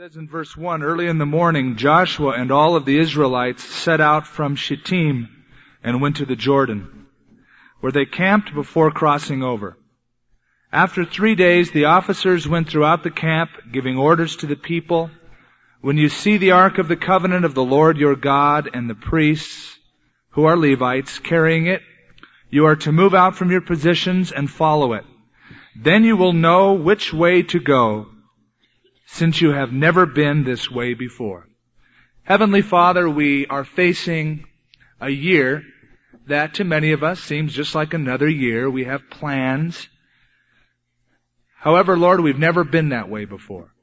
says in verse 1, early in the morning, Joshua and all of the Israelites set out from Shittim and went to the Jordan, where they camped before crossing over. After three days, the officers went throughout the camp, giving orders to the people, when you see the ark of the covenant of the Lord your God and the priests, who are Levites, carrying it, you are to move out from your positions and follow it. Then you will know which way to go since you have never been this way before. Heavenly Father, we are facing a year that to many of us seems just like another year. We have plans. However, Lord, we've never been that way before.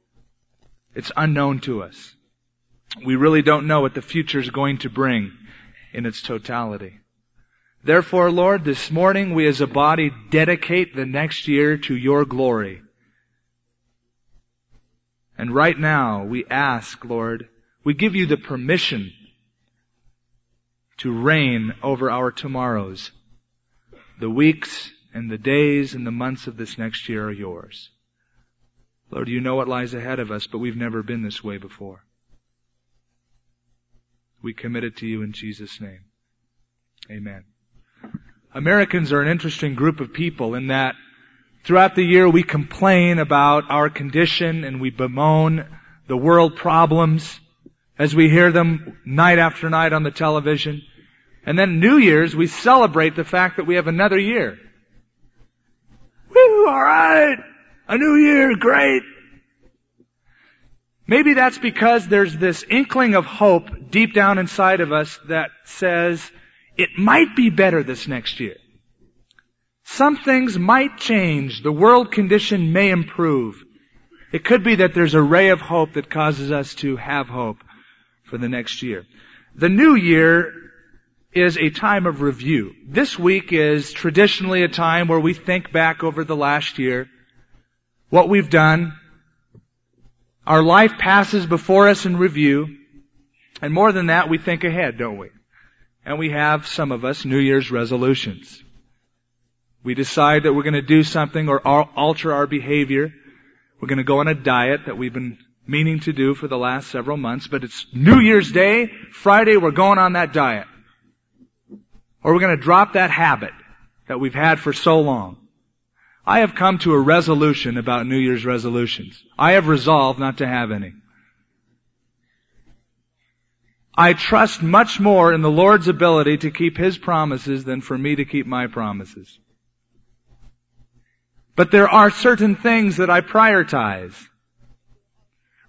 It's unknown to us. We really don't know what the future is going to bring in its totality. Therefore, Lord, this morning we as a body dedicate the next year to your glory. And right now we ask, Lord, we give you the permission to reign over our tomorrows. The weeks and the days and the months of this next year are yours. Lord, you know what lies ahead of us, but we've never been this way before. We commit it to you in Jesus' name. Amen. Americans are an interesting group of people in that Throughout the year, we complain about our condition and we bemoan the world problems as we hear them night after night on the television. And then New Year's, we celebrate the fact that we have another year. Woo, alright! A new year, great! Maybe that's because there's this inkling of hope deep down inside of us that says, it might be better this next year. Some things might change. The world condition may improve. It could be that there's a ray of hope that causes us to have hope for the next year. The new year is a time of review. This week is traditionally a time where we think back over the last year, what we've done. Our life passes before us in review. And more than that, we think ahead, don't we? And we have, some of us, New Year's resolutions. We decide that we're going to do something or alter our behavior. We're going to go on a diet that we've been meaning to do for the last several months, but it's New Year's Day, Friday, we're going on that diet. Or we're going to drop that habit that we've had for so long. I have come to a resolution about New Year's resolutions. I have resolved not to have any. I trust much more in the Lord's ability to keep His promises than for me to keep my promises. But there are certain things that I prioritize.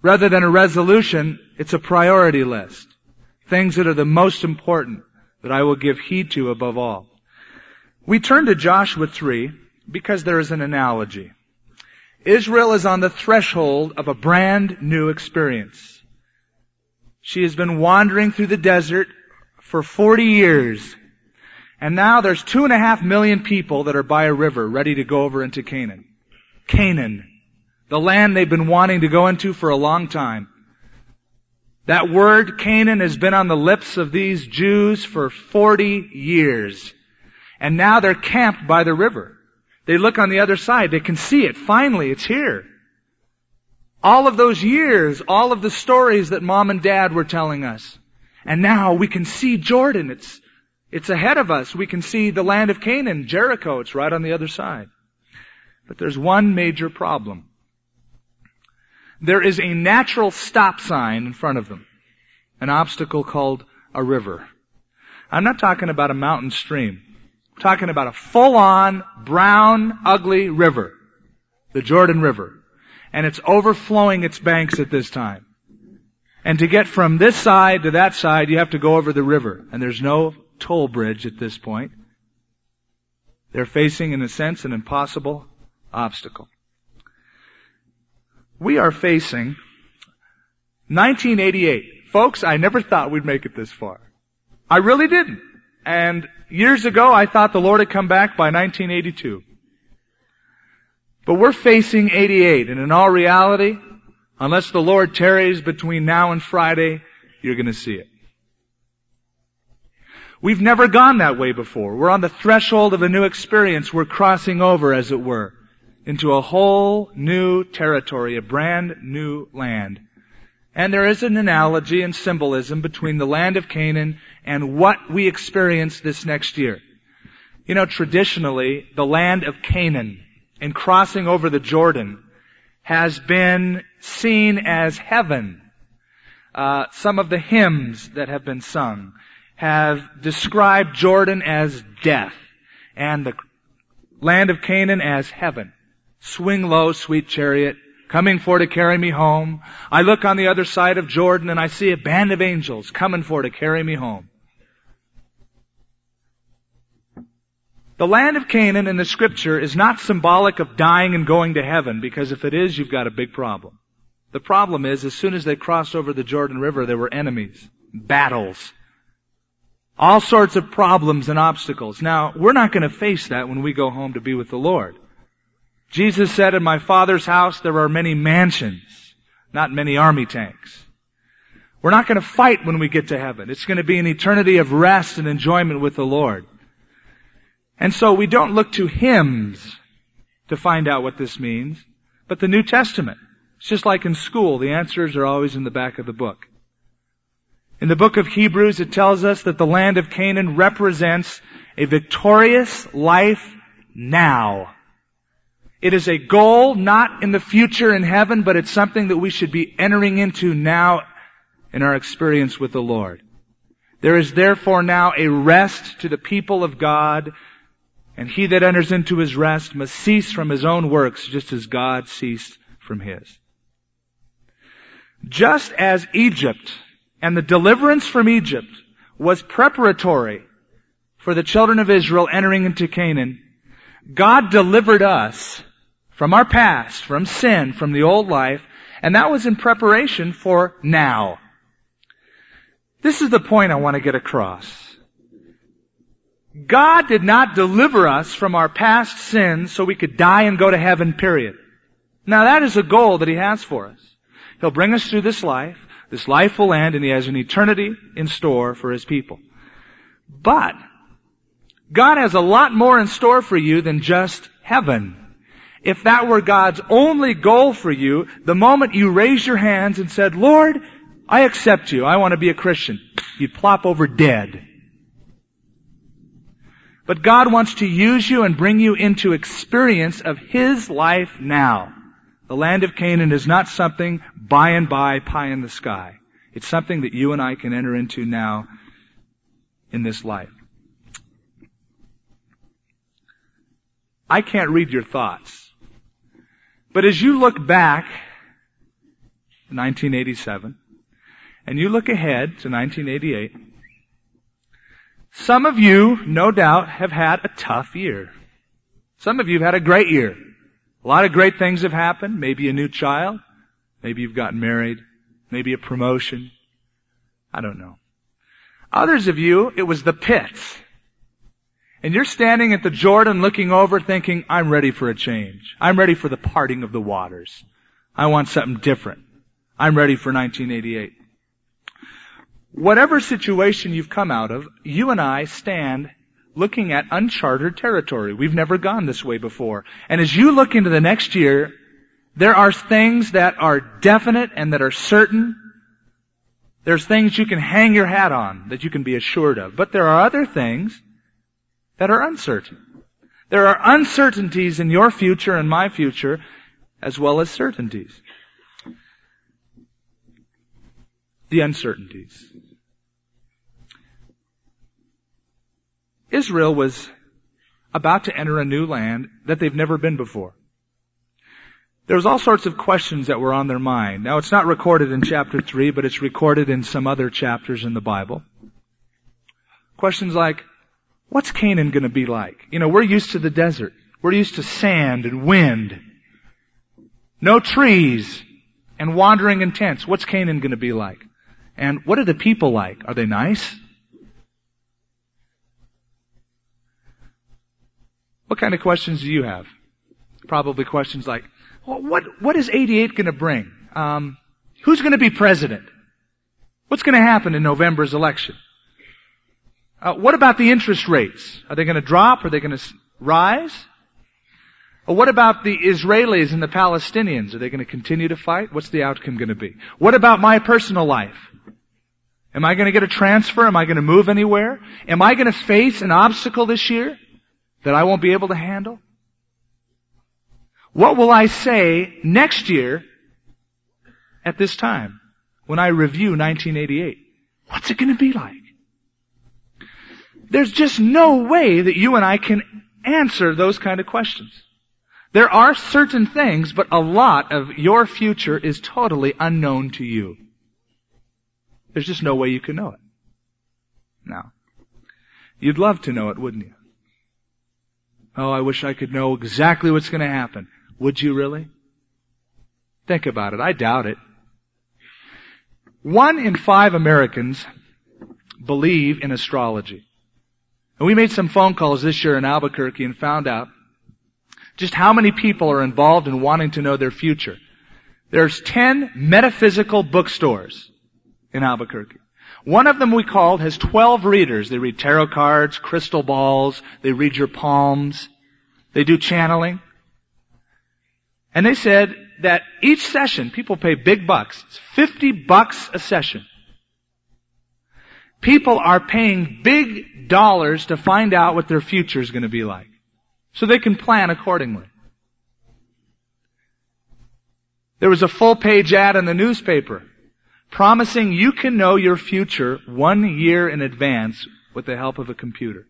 Rather than a resolution, it's a priority list. Things that are the most important that I will give heed to above all. We turn to Joshua 3 because there is an analogy. Israel is on the threshold of a brand new experience. She has been wandering through the desert for 40 years and now there's two and a half million people that are by a river ready to go over into Canaan. Canaan. The land they've been wanting to go into for a long time. That word Canaan has been on the lips of these Jews for 40 years. And now they're camped by the river. They look on the other side. They can see it. Finally, it's here. All of those years, all of the stories that mom and dad were telling us. And now we can see Jordan. It's it's ahead of us. We can see the land of Canaan, Jericho. It's right on the other side. But there's one major problem. There is a natural stop sign in front of them. An obstacle called a river. I'm not talking about a mountain stream. I'm talking about a full-on, brown, ugly river. The Jordan River. And it's overflowing its banks at this time. And to get from this side to that side, you have to go over the river. And there's no toll bridge at this point. They're facing, in a sense, an impossible obstacle. We are facing 1988. Folks, I never thought we'd make it this far. I really didn't. And years ago, I thought the Lord had come back by 1982. But we're facing 88, and in all reality, unless the Lord tarries between now and Friday, you're gonna see it. We've never gone that way before. We're on the threshold of a new experience. We're crossing over, as it were, into a whole new territory, a brand new land. And there is an analogy and symbolism between the land of Canaan and what we experience this next year. You know, traditionally, the land of Canaan and crossing over the Jordan has been seen as heaven. Uh, some of the hymns that have been sung have described Jordan as death and the land of Canaan as heaven. Swing low, sweet chariot, coming for to carry me home. I look on the other side of Jordan and I see a band of angels coming for to carry me home. The land of Canaan in the scripture is not symbolic of dying and going to heaven, because if it is, you've got a big problem. The problem is, as soon as they crossed over the Jordan River, there were enemies, battles, all sorts of problems and obstacles. Now, we're not going to face that when we go home to be with the Lord. Jesus said, in my Father's house there are many mansions, not many army tanks. We're not going to fight when we get to heaven. It's going to be an eternity of rest and enjoyment with the Lord. And so we don't look to hymns to find out what this means, but the New Testament. It's just like in school, the answers are always in the back of the book. In the book of Hebrews, it tells us that the land of Canaan represents a victorious life now. It is a goal not in the future in heaven, but it's something that we should be entering into now in our experience with the Lord. There is therefore now a rest to the people of God and he that enters into his rest must cease from his own works just as God ceased from his. Just as Egypt and the deliverance from Egypt was preparatory for the children of Israel entering into Canaan, God delivered us from our past, from sin, from the old life, and that was in preparation for now. This is the point I want to get across. God did not deliver us from our past sins so we could die and go to heaven, period. Now that is a goal that He has for us. He'll bring us through this life. This life will end and He has an eternity in store for His people. But, God has a lot more in store for you than just heaven. If that were God's only goal for you, the moment you raised your hands and said, Lord, I accept you, I want to be a Christian, you'd plop over dead. But God wants to use you and bring you into experience of His life now. The land of Canaan is not something by and by pie in the sky. It's something that you and I can enter into now in this life. I can't read your thoughts. But as you look back to 1987 and you look ahead to 1988, some of you, no doubt, have had a tough year. Some of you have had a great year. A lot of great things have happened. Maybe a new child. Maybe you've gotten married. Maybe a promotion. I don't know. Others of you, it was the pits. And you're standing at the Jordan looking over thinking, I'm ready for a change. I'm ready for the parting of the waters. I want something different. I'm ready for 1988. Whatever situation you've come out of, you and I stand looking at uncharted territory. We've never gone this way before. And as you look into the next year, there are things that are definite and that are certain. There's things you can hang your hat on that you can be assured of. But there are other things that are uncertain. There are uncertainties in your future and my future as well as certainties. The uncertainties. Israel was about to enter a new land that they've never been before. There was all sorts of questions that were on their mind. Now it's not recorded in chapter 3, but it's recorded in some other chapters in the Bible. Questions like, what's Canaan gonna be like? You know, we're used to the desert. We're used to sand and wind. No trees and wandering in tents. What's Canaan gonna be like? And what are the people like? Are they nice? What kind of questions do you have? Probably questions like, well, what, what is 88 going to bring? Um, who's going to be president? What's going to happen in November's election? Uh, what about the interest rates? Are they going to drop? Are they going to rise? Well, what about the Israelis and the Palestinians? Are they going to continue to fight? What's the outcome going to be? What about my personal life? Am I going to get a transfer? Am I going to move anywhere? Am I going to face an obstacle this year that I won't be able to handle? What will I say next year at this time when I review 1988? What's it going to be like? There's just no way that you and I can answer those kind of questions. There are certain things, but a lot of your future is totally unknown to you. There's just no way you can know it. Now, you'd love to know it, wouldn't you? Oh, I wish I could know exactly what's going to happen. Would you really? Think about it. I doubt it. One in five Americans believe in astrology. And we made some phone calls this year in Albuquerque and found out just how many people are involved in wanting to know their future. There's 10 metaphysical bookstores in Albuquerque. One of them we called has 12 readers. They read tarot cards, crystal balls, they read your palms, they do channeling. And they said that each session, people pay big bucks. It's 50 bucks a session. People are paying big dollars to find out what their future is going to be like so they can plan accordingly. There was a full page ad in the newspaper promising you can know your future one year in advance with the help of a computer.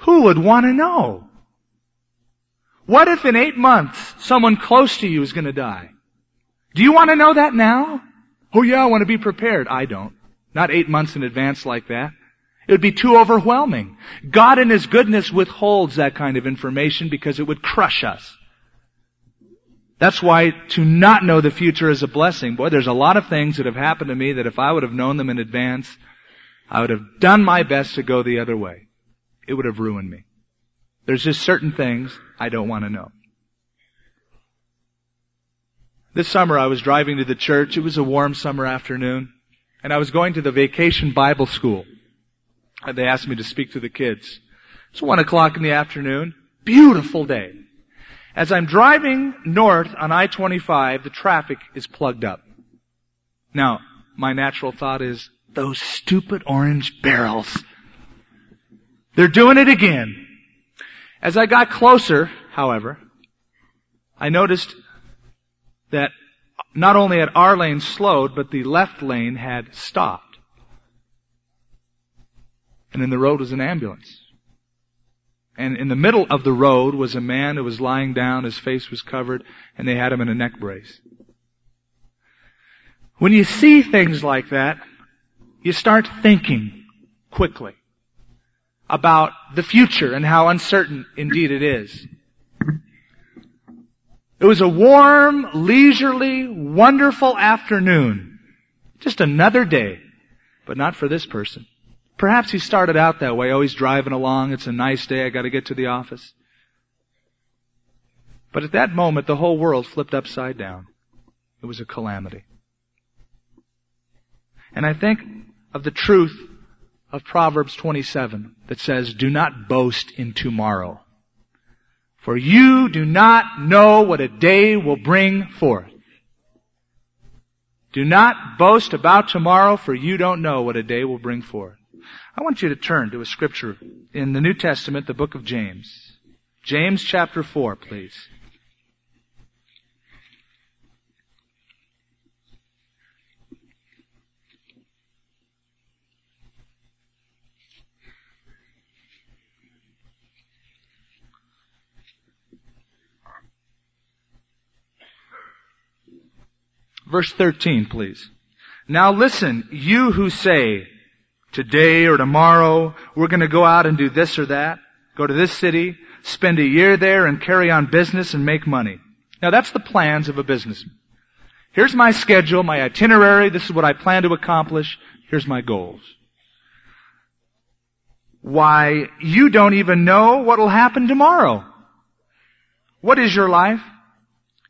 Who would want to know? What if in eight months someone close to you is going to die? Do you want to know that now? Oh yeah, I want to be prepared. I don't. Not eight months in advance like that. It would be too overwhelming. God in His goodness withholds that kind of information because it would crush us. That's why to not know the future is a blessing. Boy, there's a lot of things that have happened to me that if I would have known them in advance, I would have done my best to go the other way. It would have ruined me. There's just certain things I don't want to know. This summer I was driving to the church. It was a warm summer afternoon. And I was going to the vacation Bible school. And they asked me to speak to the kids. It's one o'clock in the afternoon. Beautiful day. As I'm driving north on I-25, the traffic is plugged up. Now, my natural thought is, those stupid orange barrels. They're doing it again. As I got closer, however, I noticed that not only had our lane slowed, but the left lane had stopped. And in the road was an ambulance. And in the middle of the road was a man who was lying down, his face was covered, and they had him in a neck brace. When you see things like that, you start thinking quickly about the future and how uncertain indeed it is. It was a warm, leisurely, wonderful afternoon. Just another day. But not for this person. Perhaps he started out that way. Oh, he's driving along. It's a nice day. I got to get to the office. But at that moment, the whole world flipped upside down. It was a calamity. And I think of the truth of Proverbs 27 that says, do not boast in tomorrow. For you do not know what a day will bring forth. Do not boast about tomorrow, for you don't know what a day will bring forth. I want you to turn to a scripture in the New Testament, the book of James. James chapter 4, please. Verse 13, please. Now listen, you who say, today or tomorrow, we're gonna go out and do this or that, go to this city, spend a year there and carry on business and make money. Now that's the plans of a businessman. Here's my schedule, my itinerary, this is what I plan to accomplish, here's my goals. Why, you don't even know what will happen tomorrow. What is your life?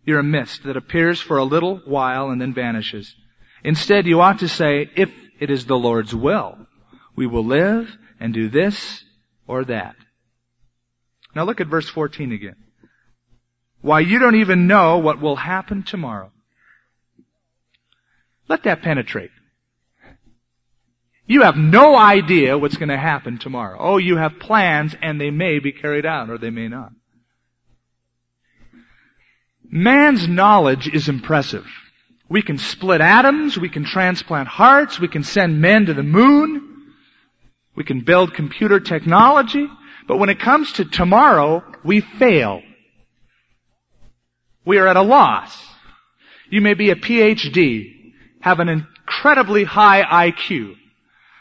You're a mist that appears for a little while and then vanishes. Instead, you ought to say, if it is the Lord's will, we will live and do this or that. Now look at verse 14 again. Why, you don't even know what will happen tomorrow. Let that penetrate. You have no idea what's going to happen tomorrow. Oh, you have plans and they may be carried out or they may not. Man's knowledge is impressive. We can split atoms, we can transplant hearts, we can send men to the moon, we can build computer technology, but when it comes to tomorrow, we fail. We are at a loss. You may be a PhD, have an incredibly high IQ,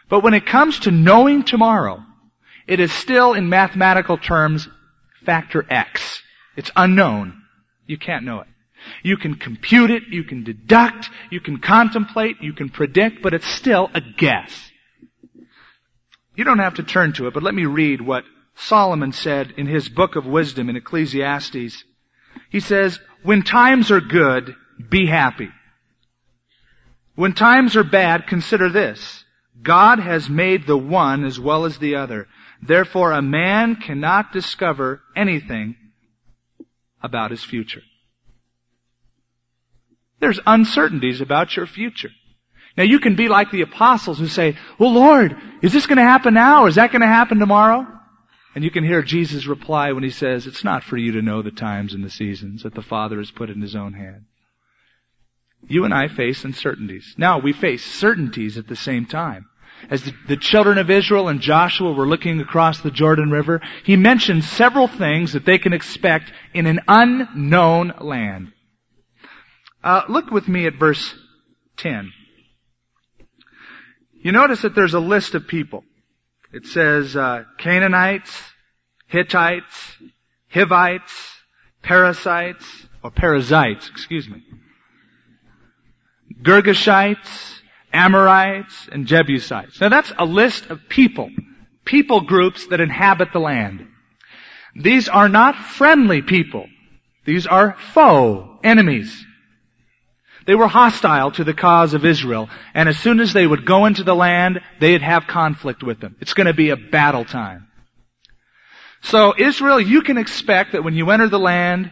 but when it comes to knowing tomorrow, it is still in mathematical terms factor X. It's unknown. You can't know it. You can compute it, you can deduct, you can contemplate, you can predict, but it's still a guess. You don't have to turn to it, but let me read what Solomon said in his book of wisdom in Ecclesiastes. He says, when times are good, be happy. When times are bad, consider this. God has made the one as well as the other. Therefore a man cannot discover anything about his future. There's uncertainties about your future. Now you can be like the apostles who say, well Lord, is this going to happen now or is that going to happen tomorrow? And you can hear Jesus reply when he says, it's not for you to know the times and the seasons that the Father has put in his own hand. You and I face uncertainties. Now we face certainties at the same time. As the, the, children of Israel and Joshua were looking across the Jordan River, he mentioned several things that they can expect in an unknown land. Uh, look with me at verse 10. You notice that there's a list of people. It says uh, Canaanites, Hittites, Hivites, Perizzites, or Perizzites, excuse me, Girgashites, Amorites, and Jebusites. Now that's a list of people, people groups that inhabit the land. These are not friendly people. These are foe, enemies. They were hostile to the cause of Israel, and as soon as they would go into the land, they'd have conflict with them. It's going to be a battle time. So Israel, you can expect that when you enter the land,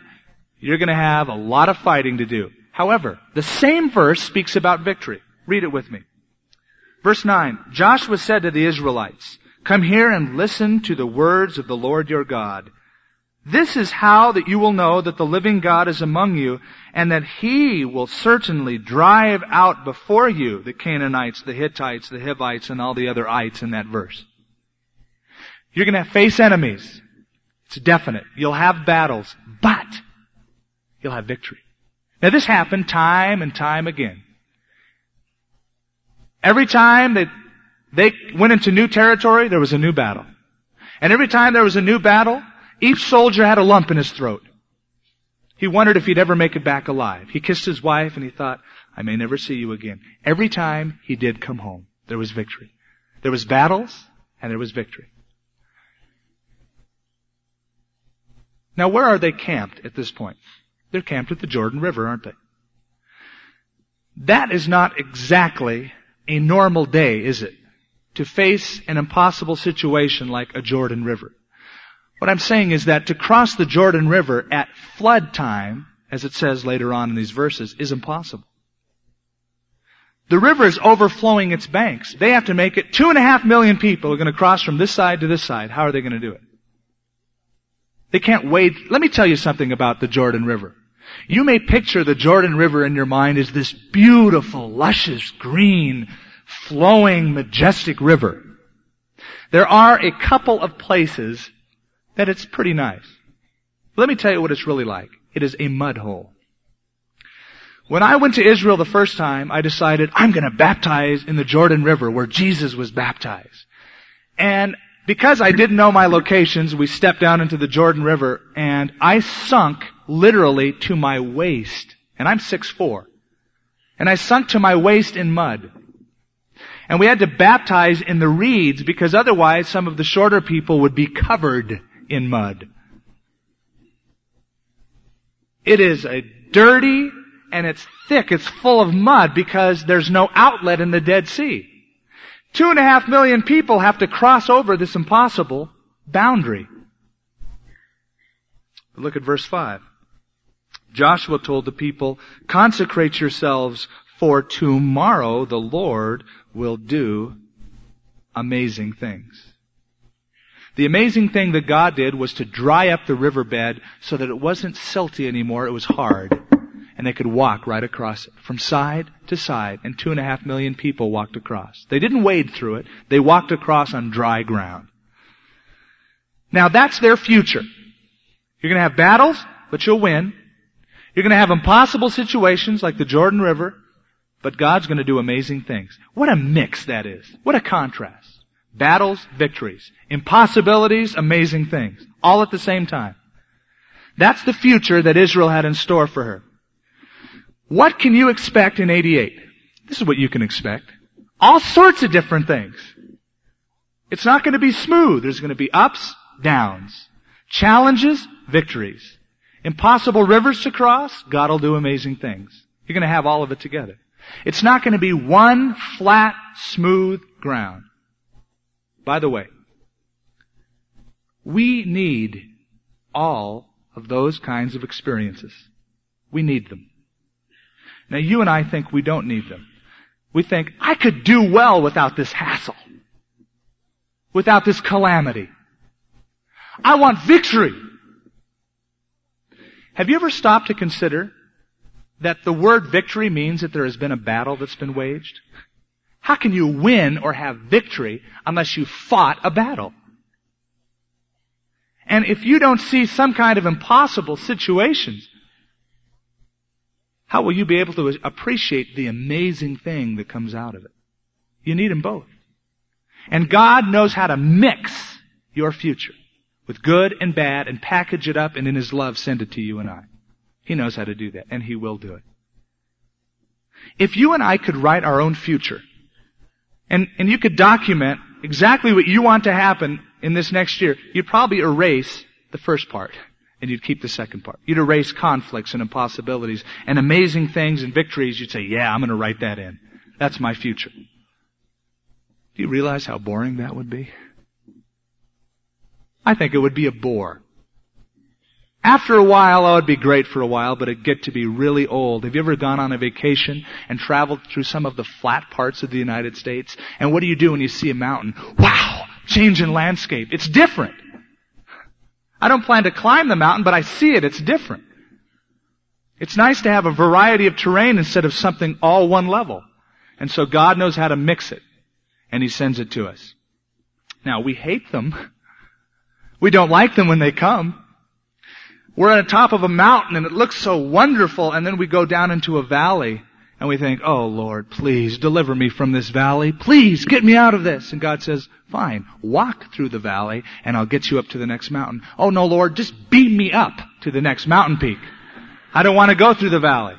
you're going to have a lot of fighting to do. However, the same verse speaks about victory. Read it with me. Verse 9, Joshua said to the Israelites, Come here and listen to the words of the Lord your God. This is how that you will know that the living God is among you and that He will certainly drive out before you the Canaanites, the Hittites, the Hivites, and all the other ites in that verse. You're gonna face enemies. It's definite. You'll have battles, but you'll have victory. Now this happened time and time again. Every time that they went into new territory, there was a new battle. And every time there was a new battle, each soldier had a lump in his throat. He wondered if he'd ever make it back alive. He kissed his wife and he thought, I may never see you again. Every time he did come home, there was victory. There was battles and there was victory. Now where are they camped at this point? They're camped at the Jordan River, aren't they? That is not exactly a normal day, is it? To face an impossible situation like a Jordan River. What I'm saying is that to cross the Jordan River at flood time, as it says later on in these verses, is impossible. The river is overflowing its banks. They have to make it two and a half million people are going to cross from this side to this side. How are they going to do it? They can't wade. Let me tell you something about the Jordan River. You may picture the Jordan River in your mind as this beautiful, luscious, green, flowing, majestic river. There are a couple of places that it's pretty nice. Let me tell you what it's really like. It is a mud hole. When I went to Israel the first time, I decided I'm going to baptize in the Jordan River where Jesus was baptized. And because I didn't know my locations, we stepped down into the Jordan River and I sunk literally to my waist. And I'm 6'4". And I sunk to my waist in mud. And we had to baptize in the reeds because otherwise some of the shorter people would be covered in mud. It is a dirty and it's thick. It's full of mud because there's no outlet in the Dead Sea. Two and a half million people have to cross over this impossible boundary. Look at verse 5. Joshua told the people, consecrate yourselves for tomorrow the Lord will do amazing things. The amazing thing that God did was to dry up the riverbed so that it wasn't silty anymore, it was hard. And they could walk right across it, from side to side, and two and a half million people walked across. They didn't wade through it, they walked across on dry ground. Now that's their future. You're gonna have battles, but you'll win. You're gonna have impossible situations like the Jordan River, but God's gonna do amazing things. What a mix that is. What a contrast. Battles, victories. Impossibilities, amazing things. All at the same time. That's the future that Israel had in store for her. What can you expect in 88? This is what you can expect. All sorts of different things. It's not going to be smooth. There's going to be ups, downs. Challenges, victories. Impossible rivers to cross, God will do amazing things. You're going to have all of it together. It's not going to be one flat, smooth ground. By the way, we need all of those kinds of experiences. We need them. Now you and I think we don't need them. We think, I could do well without this hassle. Without this calamity. I want victory. Have you ever stopped to consider that the word victory means that there has been a battle that's been waged? How can you win or have victory unless you fought a battle? And if you don't see some kind of impossible situations, how will you be able to appreciate the amazing thing that comes out of it? You need them both. And God knows how to mix your future with good and bad and package it up and in His love send it to you and I. He knows how to do that and He will do it. If you and I could write our own future, and, and you could document exactly what you want to happen in this next year, you'd probably erase the first part and you'd keep the second part. You'd erase conflicts and impossibilities and amazing things and victories. You'd say, yeah, I'm going to write that in. That's my future. Do you realize how boring that would be? I think it would be a bore. After a while, oh, it'd be great for a while, but it'd get to be really old. Have you ever gone on a vacation and traveled through some of the flat parts of the United States? And what do you do when you see a mountain? Wow! Change in landscape. It's different. I don't plan to climb the mountain, but I see it. It's different. It's nice to have a variety of terrain instead of something all one level. And so God knows how to mix it. And He sends it to us. Now, we hate them. We don't like them when they come. We're on the top of a mountain and it looks so wonderful and then we go down into a valley and we think, oh Lord, please deliver me from this valley. Please get me out of this. And God says, fine, walk through the valley and I'll get you up to the next mountain. Oh no Lord, just beam me up to the next mountain peak. I don't want to go through the valley.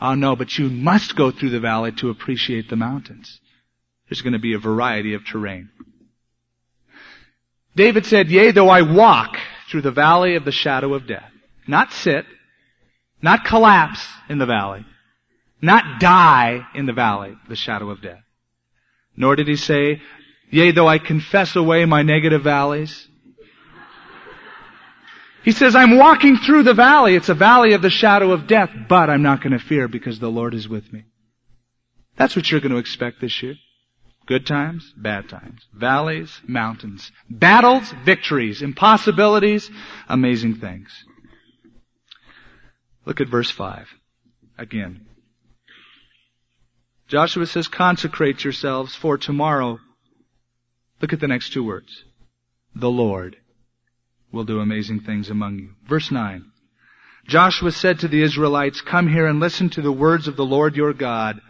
Oh no, but you must go through the valley to appreciate the mountains. There's going to be a variety of terrain. David said, yea, though I walk through the valley of the shadow of death. Not sit, not collapse in the valley, not die in the valley, the shadow of death. Nor did he say, yea, though I confess away my negative valleys. He says, I'm walking through the valley. It's a valley of the shadow of death, but I'm not going to fear because the Lord is with me. That's what you're going to expect this year. Good times, bad times. Valleys, mountains. Battles, victories. Impossibilities, amazing things. Look at verse 5. Again. Joshua says, consecrate yourselves for tomorrow. Look at the next two words. The Lord will do amazing things among you. Verse 9. Joshua said to the Israelites, come here and listen to the words of the Lord your God.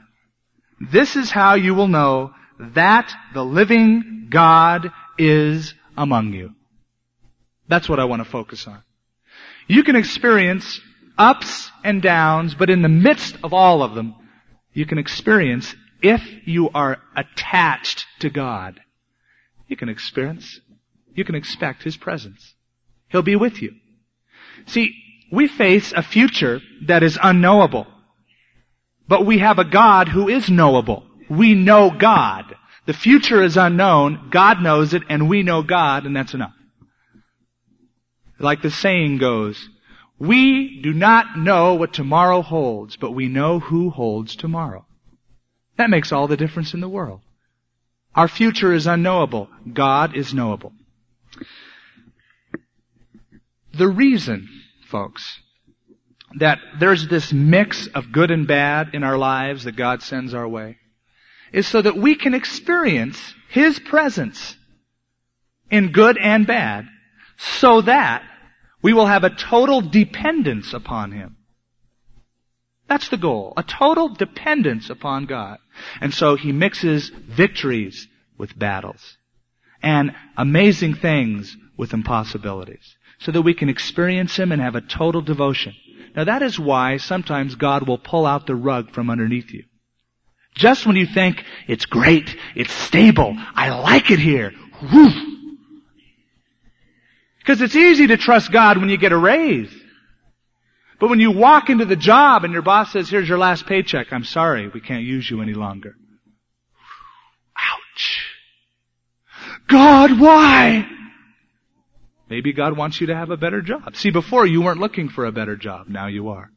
This is how you will know that the living God is among you. That's what I want to focus on. You can experience ups and downs, but in the midst of all of them, you can experience if you are attached to God. You can experience, you can expect His presence. He'll be with you. See, we face a future that is unknowable, but we have a God who is knowable. We know God. The future is unknown. God knows it and we know God and that's enough. Like the saying goes, we do not know what tomorrow holds, but we know who holds tomorrow. That makes all the difference in the world. Our future is unknowable. God is knowable. The reason, folks, that there's this mix of good and bad in our lives that God sends our way is so that we can experience His presence in good and bad so that we will have a total dependence upon Him. That's the goal. A total dependence upon God. And so He mixes victories with battles and amazing things with impossibilities so that we can experience Him and have a total devotion. Now that is why sometimes God will pull out the rug from underneath you. Just when you think it's great, it's stable, I like it here. Because it's easy to trust God when you get a raise. But when you walk into the job and your boss says, here's your last paycheck, I'm sorry, we can't use you any longer. Ouch. God, why? Maybe God wants you to have a better job. See, before you weren't looking for a better job. Now you are.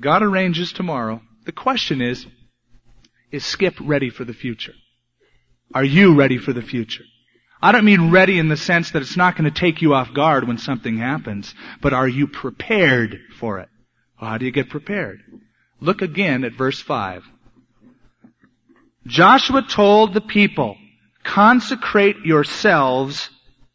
God arranges tomorrow. The question is, is Skip ready for the future? Are you ready for the future? I don't mean ready in the sense that it's not going to take you off guard when something happens, but are you prepared for it? Well, how do you get prepared? Look again at verse 5. Joshua told the people, consecrate yourselves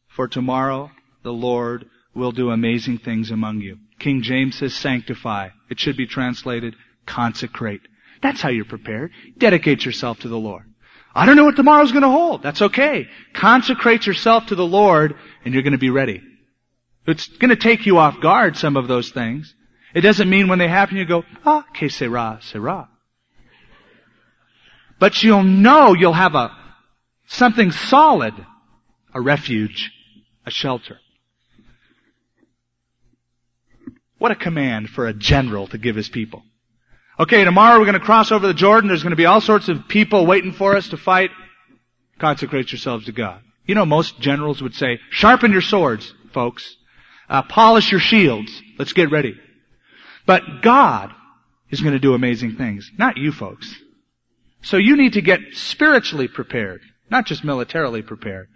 for tomorrow the Lord will do amazing things among you. King James says sanctify. It should be translated consecrate. That's how you're prepared. Dedicate yourself to the Lord. I don't know what tomorrow's going to hold. That's okay. Consecrate yourself to the Lord and you're going to be ready. It's going to take you off guard, some of those things. It doesn't mean when they happen you go, ah, que sera, sera. But you'll know you'll have a, something solid, a refuge, a shelter. What a command for a general to give his people. Okay, tomorrow we're going to cross over the Jordan. There's going to be all sorts of people waiting for us to fight. Consecrate yourselves to God. You know, most generals would say, sharpen your swords, folks. Uh, polish your shields. Let's get ready. But God is going to do amazing things, not you folks. So you need to get spiritually prepared, not just militarily prepared.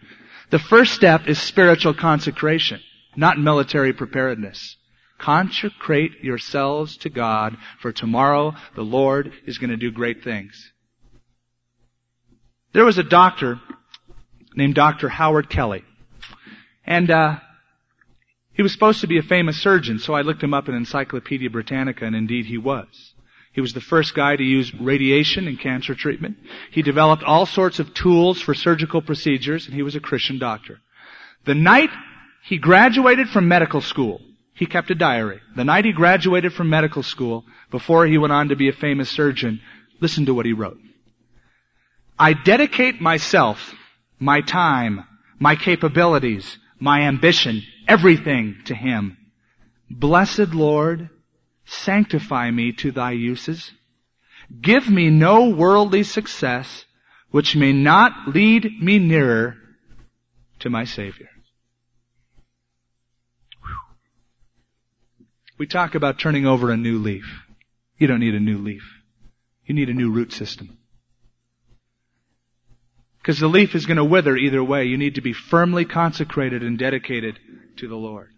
The first step is spiritual consecration, not military preparedness. Consecrate yourselves to God, for tomorrow the Lord is going to do great things. There was a doctor named Dr. Howard Kelly. And uh, he was supposed to be a famous surgeon, so I looked him up in Encyclopedia Britannica, and indeed he was. He was the first guy to use radiation in cancer treatment. He developed all sorts of tools for surgical procedures, and he was a Christian doctor. The night he graduated from medical school, he kept a diary. The night he graduated from medical school, before he went on to be a famous surgeon, listen to what he wrote. I dedicate myself, my time, my capabilities, my ambition, everything to Him. Blessed Lord, sanctify me to Thy uses. Give me no worldly success which may not lead me nearer to my Savior. We talk about turning over a new leaf. You don't need a new leaf. You need a new root system. Because the leaf is going to wither either way. You need to be firmly consecrated and dedicated to the Lord.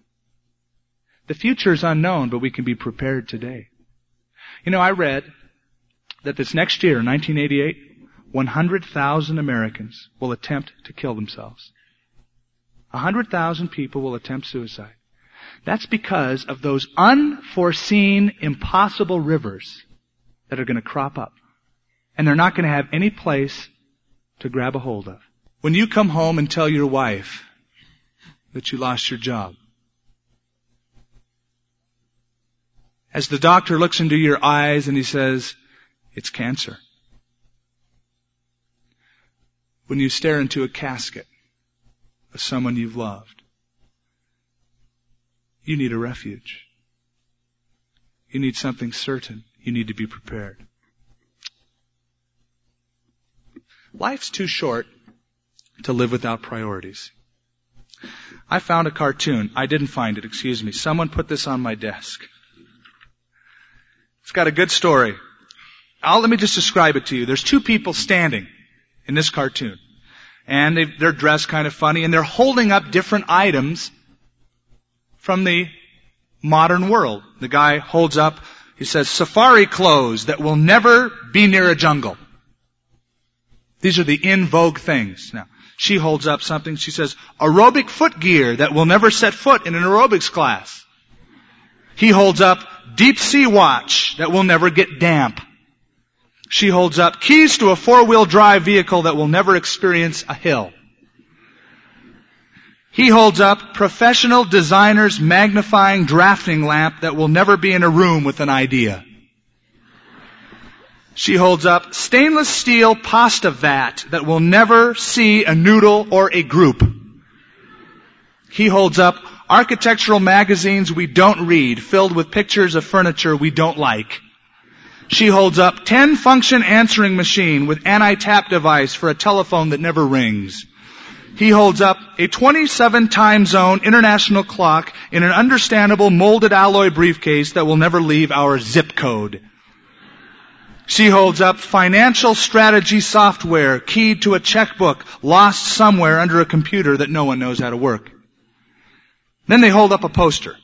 The future is unknown, but we can be prepared today. You know, I read that this next year, 1988, 100,000 Americans will attempt to kill themselves. 100,000 people will attempt suicide. That's because of those unforeseen, impossible rivers that are going to crop up. And they're not going to have any place to grab a hold of. When you come home and tell your wife that you lost your job, as the doctor looks into your eyes and he says, it's cancer. When you stare into a casket of someone you've loved, you need a refuge. You need something certain. You need to be prepared. Life's too short to live without priorities. I found a cartoon. I didn't find it, excuse me. Someone put this on my desk. It's got a good story. I'll, let me just describe it to you. There's two people standing in this cartoon. And they, they're dressed kind of funny and they're holding up different items from the modern world. The guy holds up, he says, safari clothes that will never be near a jungle. These are the in vogue things. Now, she holds up something, she says, aerobic foot gear that will never set foot in an aerobics class. He holds up deep sea watch that will never get damp. She holds up keys to a four-wheel drive vehicle that will never experience a hill. He holds up professional designer's magnifying drafting lamp that will never be in a room with an idea. She holds up stainless steel pasta vat that will never see a noodle or a group. He holds up architectural magazines we don't read filled with pictures of furniture we don't like. She holds up 10 function answering machine with anti-tap device for a telephone that never rings. He holds up a 27 time zone international clock in an understandable molded alloy briefcase that will never leave our zip code. She holds up financial strategy software keyed to a checkbook lost somewhere under a computer that no one knows how to work. Then they hold up a poster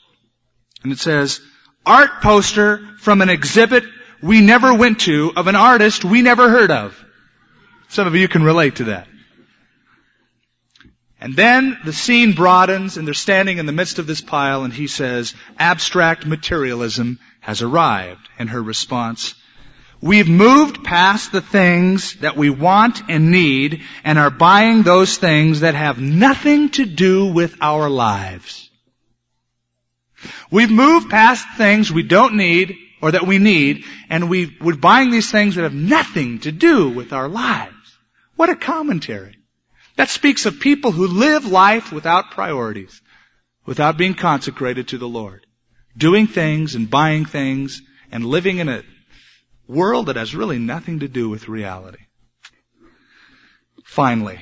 and it says, art poster from an exhibit we never went to of an artist we never heard of. Some of you can relate to that. And then the scene broadens and they're standing in the midst of this pile and he says, abstract materialism has arrived. And her response, we've moved past the things that we want and need and are buying those things that have nothing to do with our lives. We've moved past things we don't need or that we need and we, we're buying these things that have nothing to do with our lives. What a commentary. That speaks of people who live life without priorities, without being consecrated to the Lord. Doing things and buying things and living in a world that has really nothing to do with reality. Finally,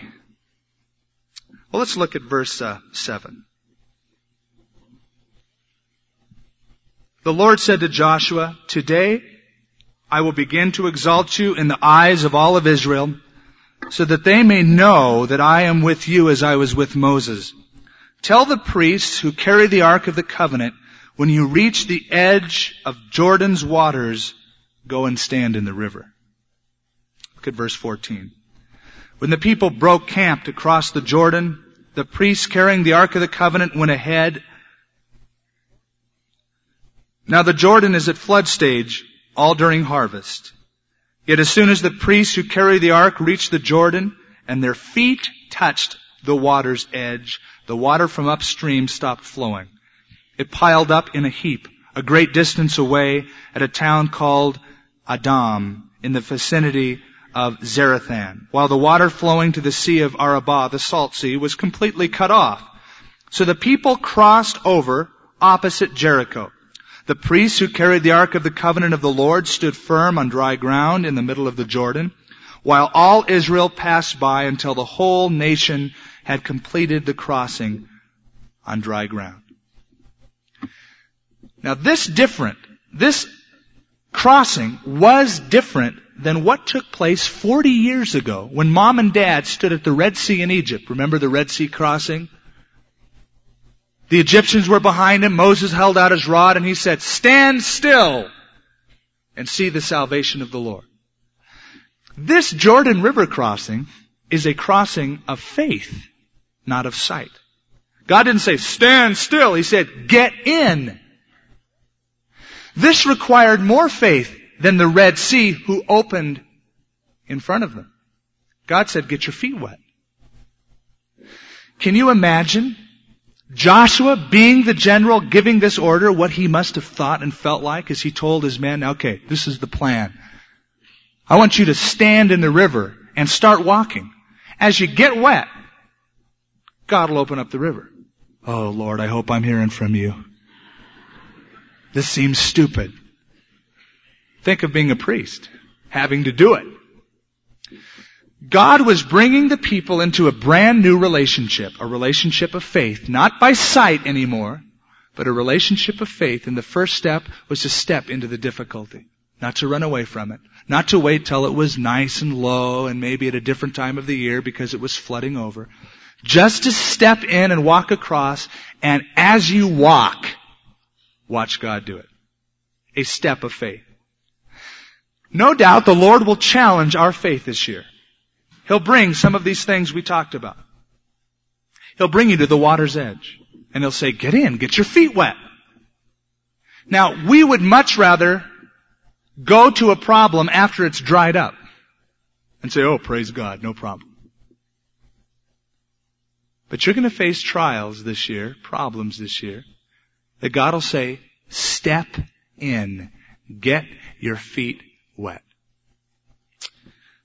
well, let's look at verse uh, 7. The Lord said to Joshua, Today I will begin to exalt you in the eyes of all of Israel so that they may know that I am with you as I was with Moses. Tell the priests who carry the Ark of the Covenant, when you reach the edge of Jordan's waters, go and stand in the river. Look at verse 14. When the people broke camp to cross the Jordan, the priests carrying the Ark of the Covenant went ahead. Now the Jordan is at flood stage, all during harvest. Yet as soon as the priests who carried the ark reached the Jordan and their feet touched the water's edge, the water from upstream stopped flowing. It piled up in a heap a great distance away at a town called Adam in the vicinity of Zarethan, while the water flowing to the sea of Arabah, the salt sea, was completely cut off. So the people crossed over opposite Jericho. The priests who carried the Ark of the Covenant of the Lord stood firm on dry ground in the middle of the Jordan, while all Israel passed by until the whole nation had completed the crossing on dry ground. Now this different, this crossing was different than what took place 40 years ago when mom and dad stood at the Red Sea in Egypt. Remember the Red Sea crossing? The Egyptians were behind him. Moses held out his rod and he said, stand still and see the salvation of the Lord. This Jordan River crossing is a crossing of faith, not of sight. God didn't say, stand still. He said, get in. This required more faith than the Red Sea who opened in front of them. God said, get your feet wet. Can you imagine Joshua, being the general, giving this order, what he must have thought and felt like as he told his men, okay, this is the plan. I want you to stand in the river and start walking. As you get wet, God will open up the river. Oh Lord, I hope I'm hearing from you. This seems stupid. Think of being a priest, having to do it. God was bringing the people into a brand new relationship, a relationship of faith, not by sight anymore, but a relationship of faith. And the first step was to step into the difficulty, not to run away from it, not to wait till it was nice and low and maybe at a different time of the year because it was flooding over. Just to step in and walk across, and as you walk, watch God do it. A step of faith. No doubt the Lord will challenge our faith this year. He'll bring some of these things we talked about. He'll bring you to the water's edge. And he'll say, get in, get your feet wet. Now, we would much rather go to a problem after it's dried up and say, oh, praise God, no problem. But you're going to face trials this year, problems this year, that God will say, step in, get your feet wet.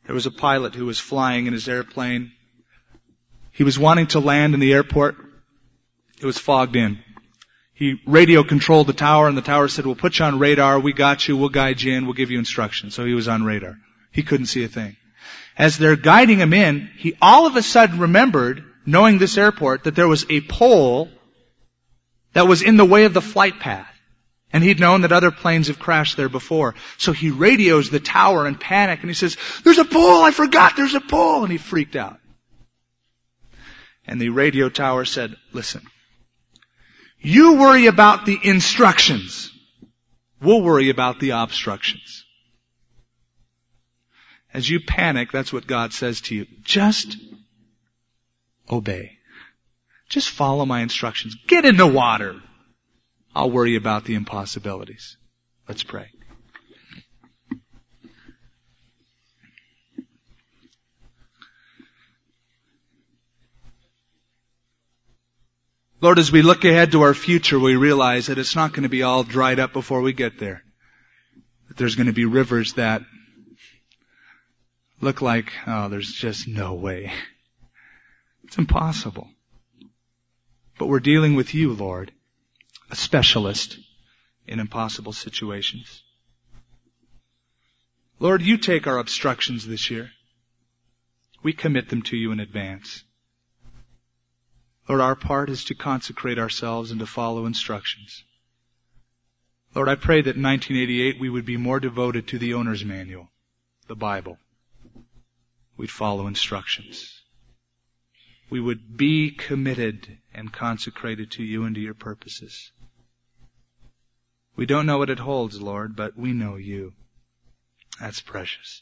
There was a pilot who was flying in his airplane. He was wanting to land in the airport. It was fogged in. He radio controlled the tower and the tower said, we'll put you on radar. We got you. We'll guide you in. We'll give you instructions. So he was on radar. He couldn't see a thing. As they're guiding him in, he all of a sudden remembered, knowing this airport, that there was a pole that was in the way of the flight path. And he'd known that other planes have crashed there before. So he radios the tower in panic and he says, there's a pole! I forgot there's a pole! And he freaked out. And the radio tower said, listen, you worry about the instructions. We'll worry about the obstructions. As you panic, that's what God says to you. Just obey. Just follow my instructions. Get in the water. I'll worry about the impossibilities. Let's pray. Lord, as we look ahead to our future, we realize that it's not going to be all dried up before we get there. That there's going to be rivers that look like, oh, there's just no way. It's impossible. But we're dealing with you, Lord a specialist in impossible situations. Lord, you take our obstructions this year. We commit them to you in advance. Lord, our part is to consecrate ourselves and to follow instructions. Lord, I pray that in 1988 we would be more devoted to the owner's manual, the Bible. We'd follow instructions. We would be committed and consecrated to you and to your purposes. We don't know what it holds, Lord, but we know you. That's precious.